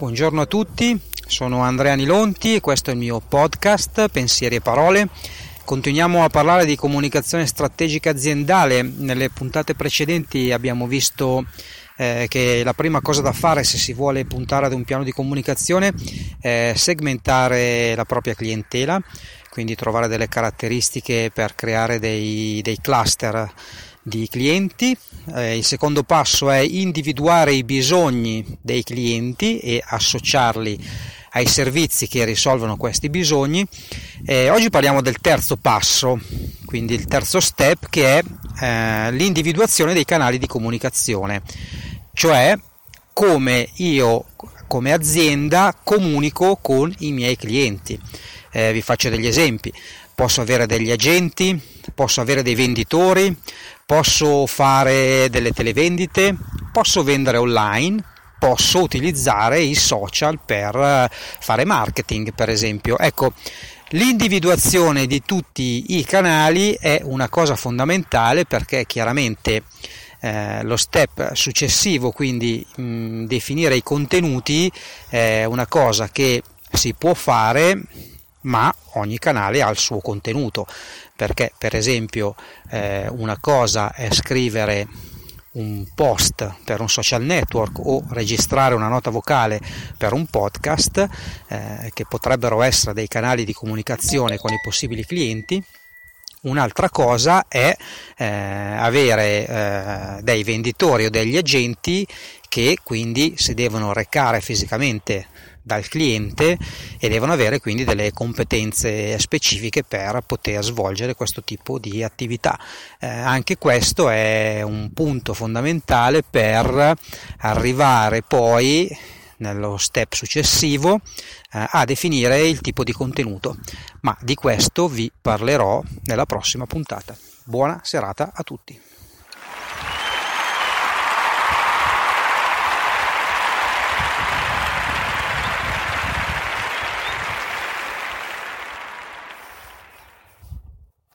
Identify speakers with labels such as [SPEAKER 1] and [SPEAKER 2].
[SPEAKER 1] Buongiorno a tutti, sono Andrea Nilonti e questo è il mio podcast Pensieri e Parole. Continuiamo a parlare di comunicazione strategica aziendale. Nelle puntate precedenti abbiamo visto eh, che la prima cosa da fare se si vuole puntare ad un piano di comunicazione è segmentare la propria clientela, quindi trovare delle caratteristiche per creare dei, dei cluster di clienti. Eh, il secondo passo è individuare i bisogni dei clienti e associarli ai servizi che risolvono questi bisogni. Eh, oggi parliamo del terzo passo, quindi il terzo step che è eh, l'individuazione dei canali di comunicazione, cioè come io come azienda comunico con i miei clienti. Eh, vi faccio degli esempi. Posso avere degli agenti, posso avere dei venditori, posso fare delle televendite, posso vendere online, posso utilizzare i social per eh, fare marketing, per esempio. Ecco, l'individuazione di tutti i canali è una cosa fondamentale perché chiaramente eh, lo step successivo, quindi mh, definire i contenuti, è una cosa che si può fare ma ogni canale ha il suo contenuto perché per esempio eh, una cosa è scrivere un post per un social network o registrare una nota vocale per un podcast eh, che potrebbero essere dei canali di comunicazione con i possibili clienti Un'altra cosa è eh, avere eh, dei venditori o degli agenti che quindi si devono recare fisicamente dal cliente e devono avere quindi delle competenze specifiche per poter svolgere questo tipo di attività. Eh, anche questo è un punto fondamentale per arrivare poi nello step successivo eh, a definire il tipo di contenuto, ma di questo vi parlerò nella prossima puntata. Buona serata a tutti.